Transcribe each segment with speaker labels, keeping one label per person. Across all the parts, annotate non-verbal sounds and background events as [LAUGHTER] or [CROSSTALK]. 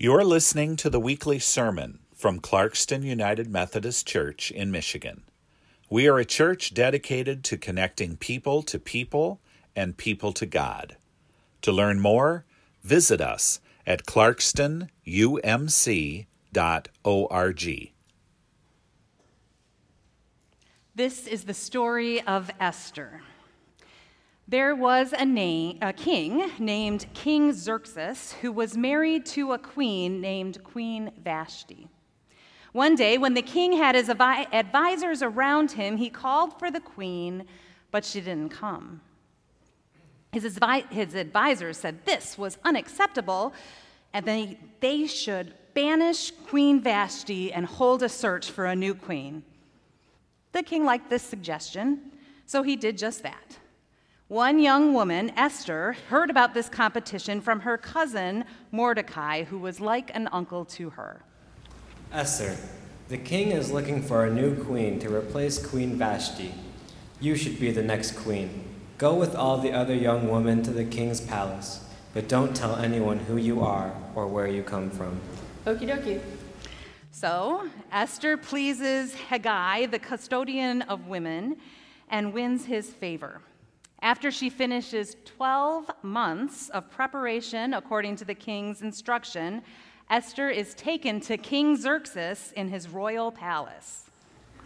Speaker 1: You're listening to the weekly sermon from Clarkston United Methodist Church in Michigan. We are a church dedicated to connecting people to people and people to God. To learn more, visit us at clarkstonumc.org.
Speaker 2: This is the story of Esther. There was a, a king named King Xerxes who was married to a queen named Queen Vashti. One day, when the king had his advisors around him, he called for the queen, but she didn't come. His, his advisors said this was unacceptable, and they, they should banish Queen Vashti and hold a search for a new queen. The king liked this suggestion, so he did just that. One young woman, Esther, heard about this competition from her cousin, Mordecai, who was like an uncle to her.
Speaker 3: Esther, the king is looking for a new queen to replace Queen Vashti. You should be the next queen. Go with all the other young women to the king's palace, but don't tell anyone who you are or where you come from.
Speaker 4: Okie dokie.
Speaker 2: So, Esther pleases Hegai, the custodian of women, and wins his favor. After she finishes 12 months of preparation according to the king's instruction, Esther is taken to King Xerxes in his royal palace.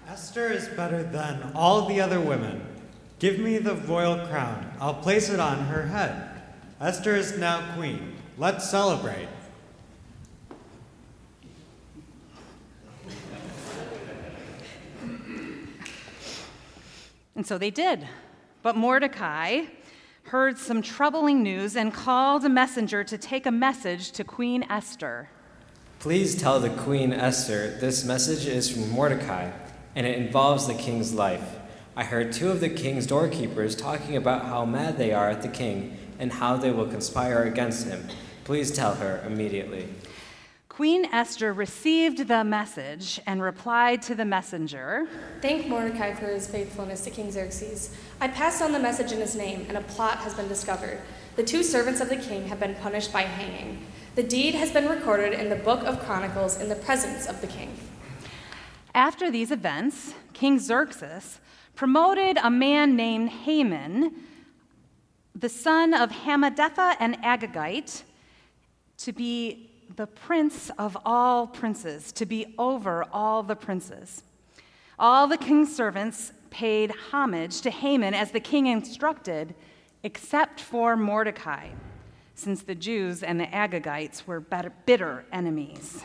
Speaker 5: Esther is better than all the other women. Give me the royal crown. I'll place it on her head. Esther is now queen. Let's celebrate.
Speaker 2: And so they did. But Mordecai heard some troubling news and called a messenger to take a message to Queen Esther.
Speaker 3: Please tell the Queen Esther this message is from Mordecai, and it involves the king's life. I heard two of the king's doorkeepers talking about how mad they are at the king and how they will conspire against him. Please tell her immediately.
Speaker 2: Queen Esther received the message and replied to the messenger
Speaker 4: Thank Mordecai for his faithfulness to King Xerxes. I passed on the message in his name, and a plot has been discovered. The two servants of the king have been punished by hanging. The deed has been recorded in the book of Chronicles in the presence of the king.
Speaker 2: After these events, King Xerxes promoted a man named Haman, the son of Hammedatha and Agagite, to be the prince of all princes, to be over all the princes. All the king's servants paid homage to Haman as the king instructed, except for Mordecai, since the Jews and the Agagites were bitter enemies.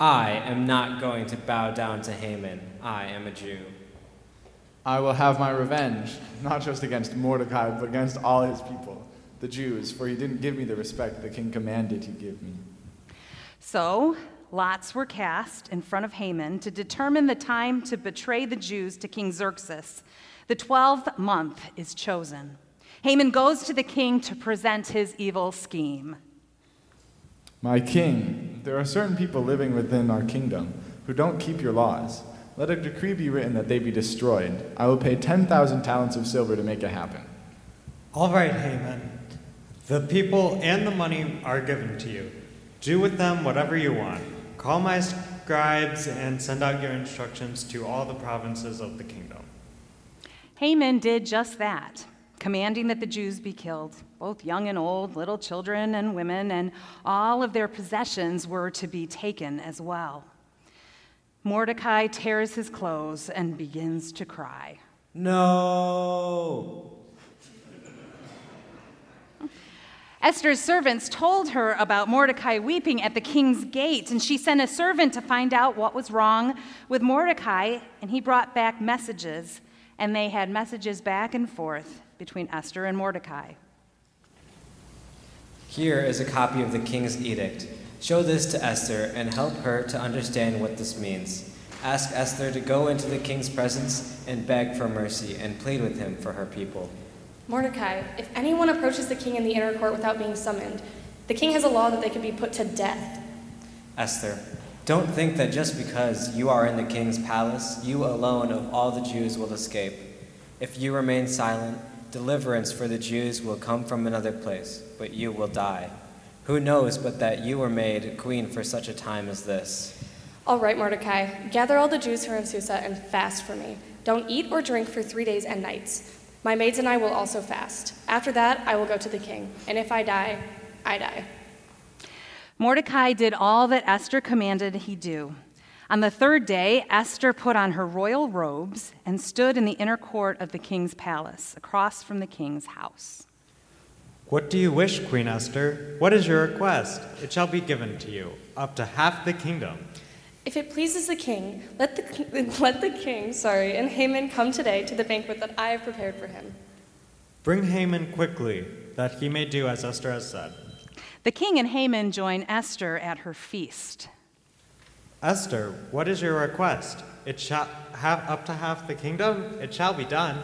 Speaker 3: I am not going to bow down to Haman. I am a Jew.
Speaker 6: I will have my revenge, not just against Mordecai, but against all his people, the Jews, for he didn't give me the respect the king commanded he give me.
Speaker 2: So lots were cast in front of Haman to determine the time to betray the Jews to King Xerxes. The 12th month is chosen. Haman goes to the king to present his evil scheme.
Speaker 6: My king, there are certain people living within our kingdom who don't keep your laws. Let a decree be written that they be destroyed. I will pay 10,000 talents of silver to make it happen.
Speaker 5: All right, Haman. The people and the money are given to you. Do with them whatever you want. Call my scribes and send out your instructions to all the provinces of the kingdom.
Speaker 2: Haman did just that, commanding that the Jews be killed, both young and old, little children and women, and all of their possessions were to be taken as well. Mordecai tears his clothes and begins to cry.
Speaker 5: No!
Speaker 2: Esther's servants told her about Mordecai weeping at the king's gate, and she sent a servant to find out what was wrong with Mordecai, and he brought back messages, and they had messages back and forth between Esther and Mordecai.
Speaker 3: Here is a copy of the king's edict. Show this to Esther and help her to understand what this means. Ask Esther to go into the king's presence and beg for mercy and plead with him for her people.
Speaker 4: Mordecai, if anyone approaches the king in the inner court without being summoned, the king has a law that they could be put to death.
Speaker 3: Esther, don't think that just because you are in the king's palace, you alone of all the Jews will escape. If you remain silent, deliverance for the Jews will come from another place, but you will die. Who knows but that you were made queen for such a time as this?
Speaker 4: All right, Mordecai, gather all the Jews who are in Susa and fast for me. Don't eat or drink for three days and nights. My maids and I will also fast. After that, I will go to the king, and if I die, I die.
Speaker 2: Mordecai did all that Esther commanded he do. On the third day, Esther put on her royal robes and stood in the inner court of the king's palace, across from the king's house.
Speaker 5: What do you wish, Queen Esther? What is your request? It shall be given to you, up to half the kingdom.
Speaker 4: If it pleases the king, let the, [LAUGHS] let the king, sorry, and Haman come today to the banquet that I have prepared for him.
Speaker 5: Bring Haman quickly, that he may do as Esther has said.
Speaker 2: The king and Haman join Esther at her feast.
Speaker 5: Esther, what is your request? It shall have up to half the kingdom? It shall be done.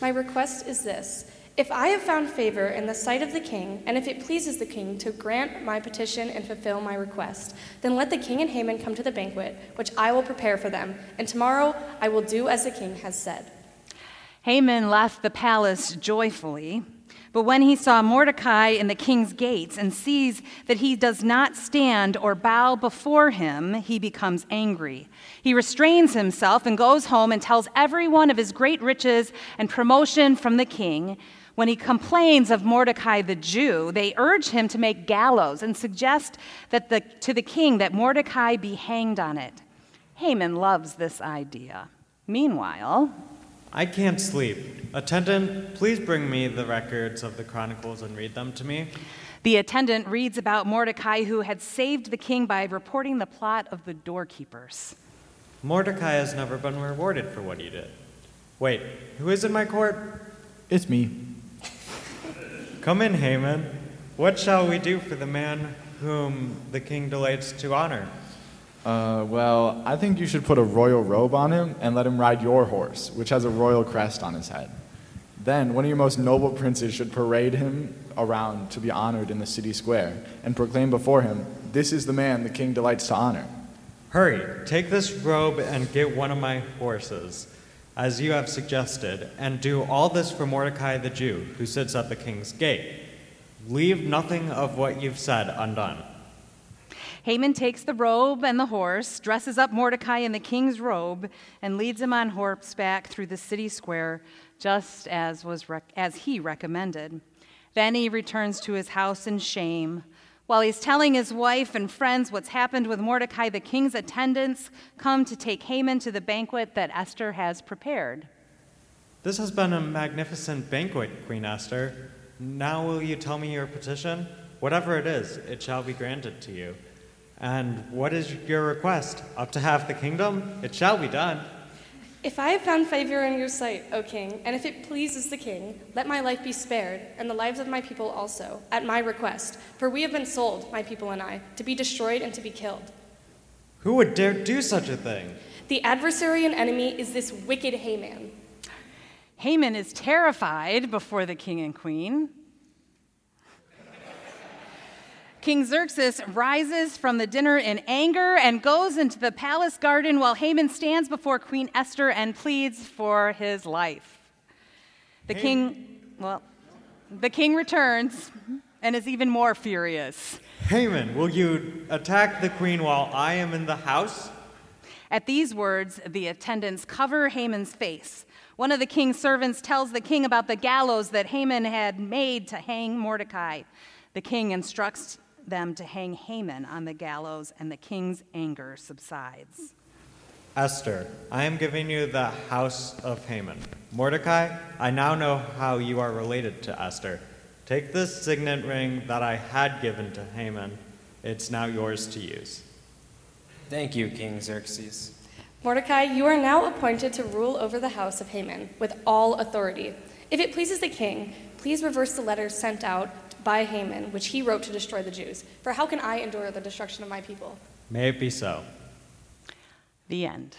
Speaker 4: My request is this If I have found favor in the sight of the king, and if it pleases the king to grant my petition and fulfill my request, then let the king and Haman come to the banquet, which I will prepare for them, and tomorrow I will do as the king has said.
Speaker 2: Haman left the palace joyfully. But when he saw Mordecai in the king's gates and sees that he does not stand or bow before him, he becomes angry. He restrains himself and goes home and tells everyone of his great riches and promotion from the king. When he complains of Mordecai the Jew, they urge him to make gallows and suggest that the, to the king that Mordecai be hanged on it. Haman loves this idea. Meanwhile,
Speaker 5: I can't sleep. Attendant, please bring me the records of the Chronicles and read them to me.
Speaker 2: The attendant reads about Mordecai, who had saved the king by reporting the plot of the doorkeepers.
Speaker 5: Mordecai has never been rewarded for what he did. Wait, who is in my court?
Speaker 6: It's me.
Speaker 5: Come in, Haman. What shall we do for the man whom the king delights to honor?
Speaker 6: Uh, well, I think you should put a royal robe on him and let him ride your horse, which has a royal crest on his head. Then one of your most noble princes should parade him around to be honored in the city square and proclaim before him, This is the man the king delights to honor.
Speaker 5: Hurry, take this robe and get one of my horses, as you have suggested, and do all this for Mordecai the Jew, who sits at the king's gate. Leave nothing of what you've said undone.
Speaker 2: Haman takes the robe and the horse, dresses up Mordecai in the king's robe, and leads him on horseback through the city square, just as, was rec- as he recommended. Then he returns to his house in shame. While he's telling his wife and friends what's happened with Mordecai, the king's attendants come to take Haman to the banquet that Esther has prepared.
Speaker 5: This has been a magnificent banquet, Queen Esther. Now will you tell me your petition? Whatever it is, it shall be granted to you. And what is your request? Up to half the kingdom? It shall be done.
Speaker 4: If I have found favor in your sight, O king, and if it pleases the king, let my life be spared, and the lives of my people also, at my request. For we have been sold, my people and I, to be destroyed and to be killed.
Speaker 5: Who would dare do such a thing?
Speaker 4: The adversary and enemy is this wicked Haman.
Speaker 2: Haman is terrified before the king and queen. King Xerxes rises from the dinner in anger and goes into the palace garden while Haman stands before Queen Esther and pleads for his life. The king, well, the king returns and is even more furious.
Speaker 5: Haman, will you attack the queen while I am in the house?
Speaker 2: At these words, the attendants cover Haman's face. One of the king's servants tells the king about the gallows that Haman had made to hang Mordecai. The king instructs them to hang Haman on the gallows, and the king's anger subsides.
Speaker 5: Esther, I am giving you the house of Haman. Mordecai, I now know how you are related to Esther. Take this signet ring that I had given to Haman. It's now yours to use.
Speaker 3: Thank you, King Xerxes.
Speaker 4: Mordecai, you are now appointed to rule over the house of Haman with all authority. If it pleases the king, please reverse the letters sent out by Haman, which he wrote to destroy the Jews. For how can I endure the destruction of my people?
Speaker 5: May it be so.
Speaker 2: The end.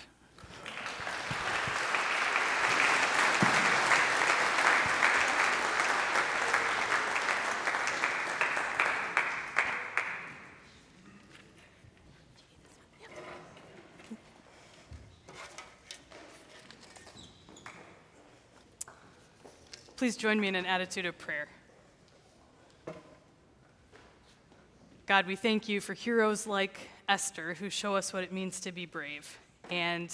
Speaker 7: Please join me in an attitude of prayer. God, we thank you for heroes like Esther who show us what it means to be brave. And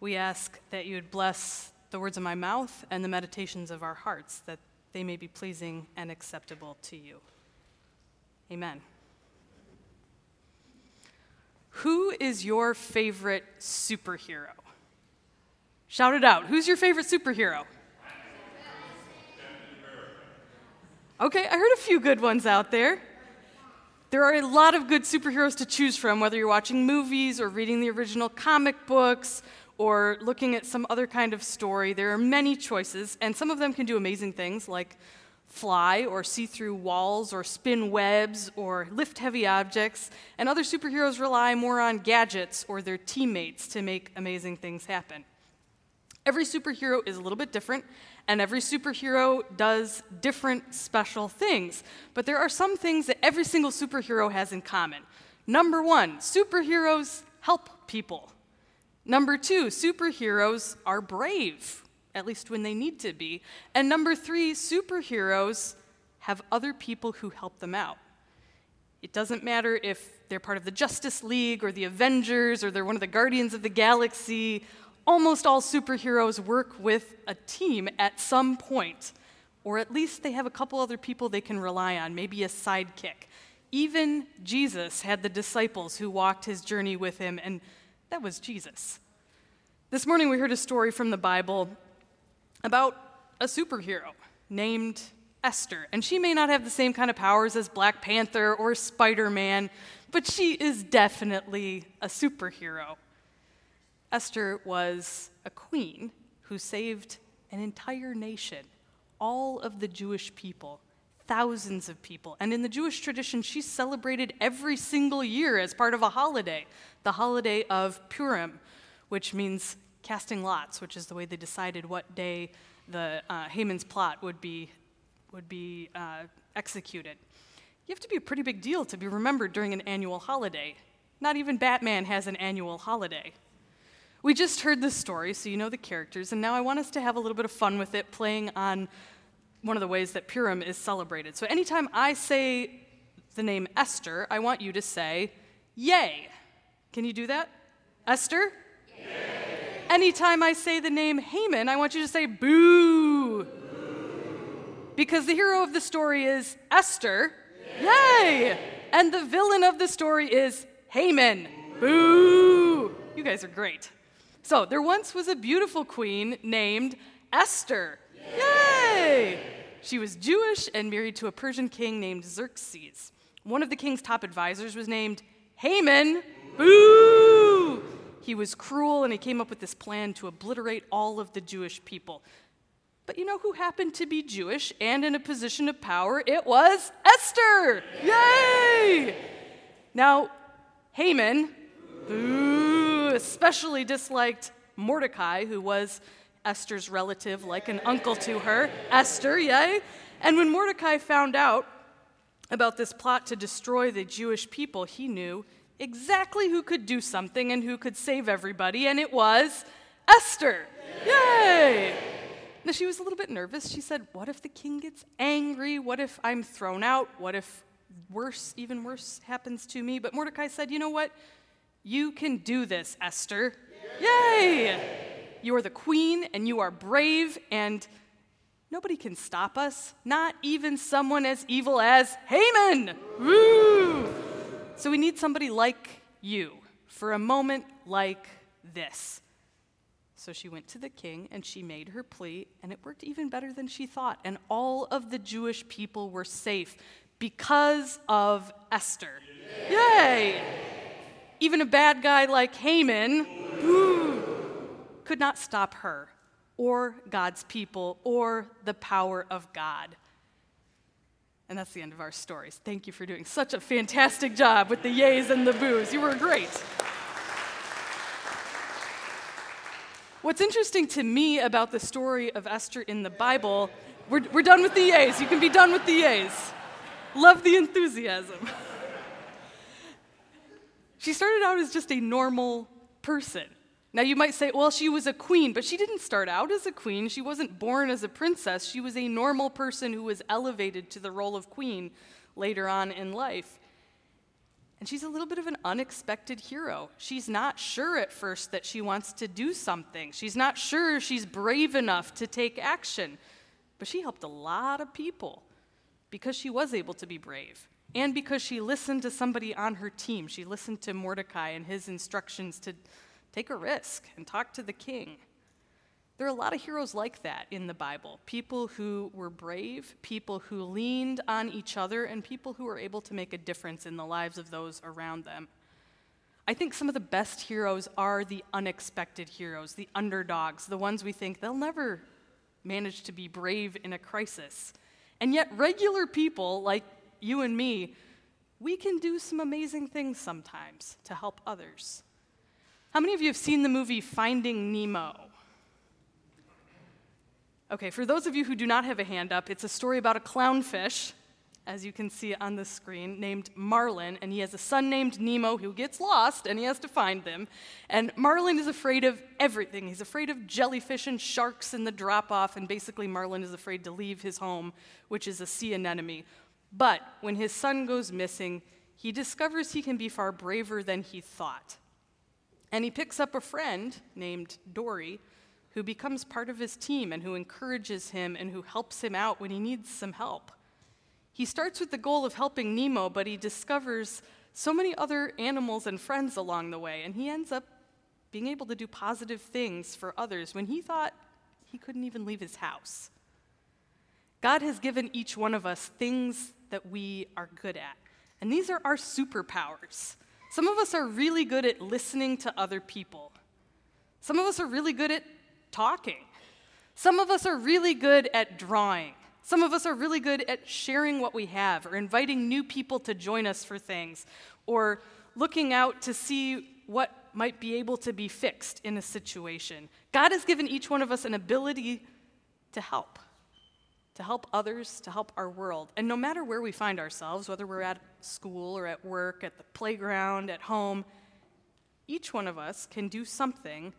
Speaker 7: we ask that you would bless the words of my mouth and the meditations of our hearts, that they may be pleasing and acceptable to you. Amen. Who is your favorite superhero? Shout it out. Who's your favorite superhero? Okay, I heard a few good ones out there. There are a lot of good superheroes to choose from, whether you're watching movies or reading the original comic books or looking at some other kind of story. There are many choices, and some of them can do amazing things like fly or see through walls or spin webs or lift heavy objects, and other superheroes rely more on gadgets or their teammates to make amazing things happen. Every superhero is a little bit different, and every superhero does different special things. But there are some things that every single superhero has in common. Number one, superheroes help people. Number two, superheroes are brave, at least when they need to be. And number three, superheroes have other people who help them out. It doesn't matter if they're part of the Justice League or the Avengers or they're one of the Guardians of the Galaxy almost all superheroes work with a team at some point, or at least they have a couple other people they can rely on, maybe a sidekick. Even Jesus had the disciples who walked his journey with him, and that was Jesus. This morning we heard a story from the Bible about a superhero named Esther. And she may not have the same kind of powers as Black Panther or Spider Man, but she is definitely a superhero. Esther was a queen who saved an entire nation, all of the Jewish people, thousands of people. And in the Jewish tradition, she's celebrated every single year as part of a holiday, the holiday of Purim, which means casting lots, which is the way they decided what day the uh, Haman's plot would be, would be uh, executed. You have to be a pretty big deal to be remembered during an annual holiday. Not even Batman has an annual holiday. We just heard the story, so you know the characters, and now I want us to have a little bit of fun with it, playing on one of the ways that Purim is celebrated. So anytime I say the name Esther, I want you to say, Yay. Can you do that? Esther? Yay. Anytime I say the name Haman, I want you to say, Boo. Boo. Because the hero of the story is Esther. Yay. Yay. And the villain of the story is Haman. Boo. You guys are great. So, there once was a beautiful queen named Esther. Yay! Yay! She was Jewish and married to a Persian king named Xerxes. One of the king's top advisors was named Haman. Boo! He was cruel and he came up with this plan to obliterate all of the Jewish people. But you know who happened to be Jewish and in a position of power? It was Esther! Yay! Now, Haman, boo! Especially disliked Mordecai, who was Esther's relative, like an uncle to her. Esther, yay? And when Mordecai found out about this plot to destroy the Jewish people, he knew exactly who could do something and who could save everybody, and it was Esther. Yay! Yay! Now, she was a little bit nervous. She said, What if the king gets angry? What if I'm thrown out? What if worse, even worse, happens to me? But Mordecai said, You know what? You can do this, Esther. Yay! You are the queen and you are brave, and nobody can stop us, not even someone as evil as Haman. Woo! So we need somebody like you for a moment like this. So she went to the king and she made her plea, and it worked even better than she thought. And all of the Jewish people were safe because of Esther. Yay! Even a bad guy like Haman could not stop her or God's people or the power of God. And that's the end of our stories. Thank you for doing such a fantastic job with the yays and the boos. You were great. What's interesting to me about the story of Esther in the Bible, we're, we're done with the yays. You can be done with the yays. Love the enthusiasm. [LAUGHS] She started out as just a normal person. Now, you might say, well, she was a queen, but she didn't start out as a queen. She wasn't born as a princess. She was a normal person who was elevated to the role of queen later on in life. And she's a little bit of an unexpected hero. She's not sure at first that she wants to do something. She's not sure she's brave enough to take action. But she helped a lot of people because she was able to be brave and because she listened to somebody on her team. She listened to Mordecai and his instructions to take a risk and talk to the king. There are a lot of heroes like that in the Bible people who were brave, people who leaned on each other, and people who were able to make a difference in the lives of those around them. I think some of the best heroes are the unexpected heroes, the underdogs, the ones we think they'll never manage to be brave in a crisis. And yet, regular people like you and me, we can do some amazing things sometimes to help others. How many of you have seen the movie Finding Nemo? Okay, for those of you who do not have a hand up, it's a story about a clownfish, as you can see on the screen, named Marlin, and he has a son named Nemo who gets lost and he has to find them. And Marlin is afraid of everything. He's afraid of jellyfish and sharks and the drop off, and basically, Marlin is afraid to leave his home, which is a sea anemone. But when his son goes missing, he discovers he can be far braver than he thought. And he picks up a friend named Dory who becomes part of his team and who encourages him and who helps him out when he needs some help. He starts with the goal of helping Nemo, but he discovers so many other animals and friends along the way, and he ends up being able to do positive things for others when he thought he couldn't even leave his house. God has given each one of us things that we are good at, and these are our superpowers. Some of us are really good at listening to other people. Some of us are really good at talking. Some of us are really good at drawing. Some of us are really good at sharing what we have or inviting new people to join us for things or looking out to see what might be able to be fixed in a situation. God has given each one of us an ability to help, to help others, to help our world. And no matter where we find ourselves, whether we're at school or at work, at the playground, at home, each one of us can do something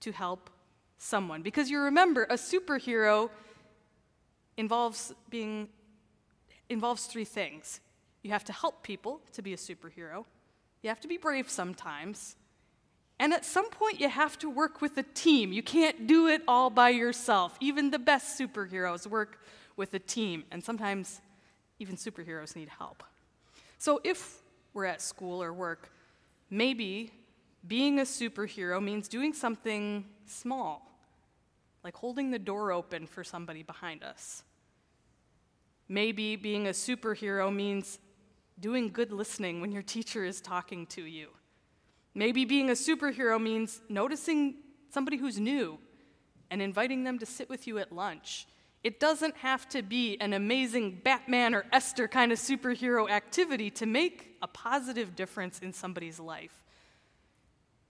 Speaker 7: to help someone. Because you remember, a superhero involves being involves three things. You have to help people to be a superhero. You have to be brave sometimes. And at some point, you have to work with a team. You can't do it all by yourself. Even the best superheroes work with a team, and sometimes even superheroes need help. So if we're at school or work, maybe being a superhero means doing something small, like holding the door open for somebody behind us. Maybe being a superhero means doing good listening when your teacher is talking to you. Maybe being a superhero means noticing somebody who's new and inviting them to sit with you at lunch. It doesn't have to be an amazing Batman or Esther kind of superhero activity to make a positive difference in somebody's life.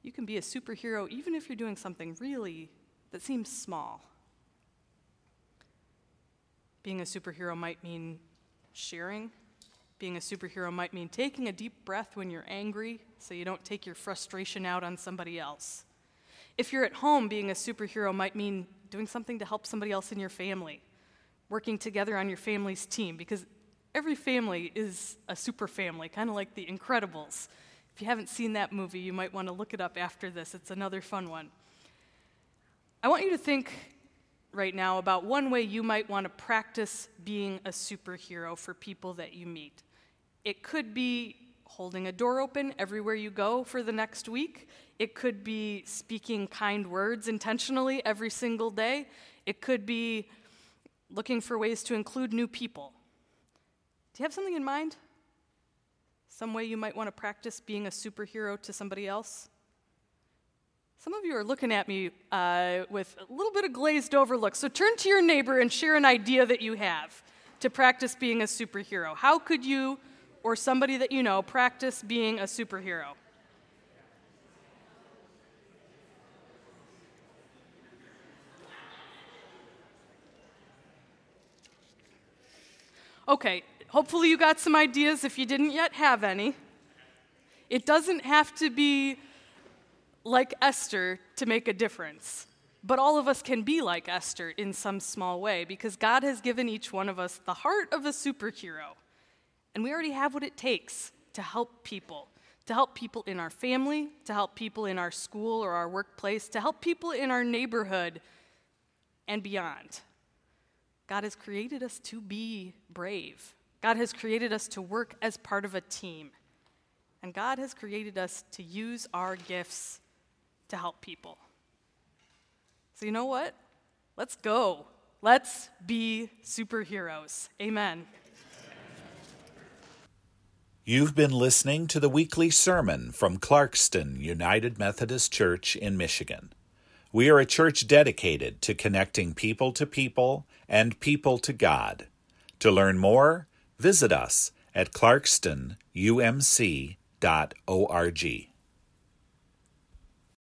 Speaker 7: You can be a superhero even if you're doing something really that seems small. Being a superhero might mean sharing. Being a superhero might mean taking a deep breath when you're angry so you don't take your frustration out on somebody else. If you're at home, being a superhero might mean doing something to help somebody else in your family, working together on your family's team, because every family is a super family, kind of like The Incredibles. If you haven't seen that movie, you might want to look it up after this. It's another fun one. I want you to think right now about one way you might want to practice being a superhero for people that you meet. It could be holding a door open everywhere you go for the next week. It could be speaking kind words intentionally every single day. It could be looking for ways to include new people. Do you have something in mind? Some way you might want to practice being a superhero to somebody else? Some of you are looking at me uh, with a little bit of glazed over look. So turn to your neighbor and share an idea that you have to practice being a superhero. How could you or somebody that you know practice being a superhero? Okay, hopefully you got some ideas if you didn't yet have any. It doesn't have to be like Esther to make a difference. But all of us can be like Esther in some small way because God has given each one of us the heart of a superhero. And we already have what it takes to help people, to help people in our family, to help people in our school or our workplace, to help people in our neighborhood and beyond. God has created us to be brave. God has created us to work as part of a team. And God has created us to use our gifts to help people. So, you know what? Let's go. Let's be superheroes. Amen.
Speaker 1: You've been listening to the weekly sermon from Clarkston United Methodist Church in Michigan. We are a church dedicated to connecting people to people and people to God. To learn more, visit us at clarkstonumc.org.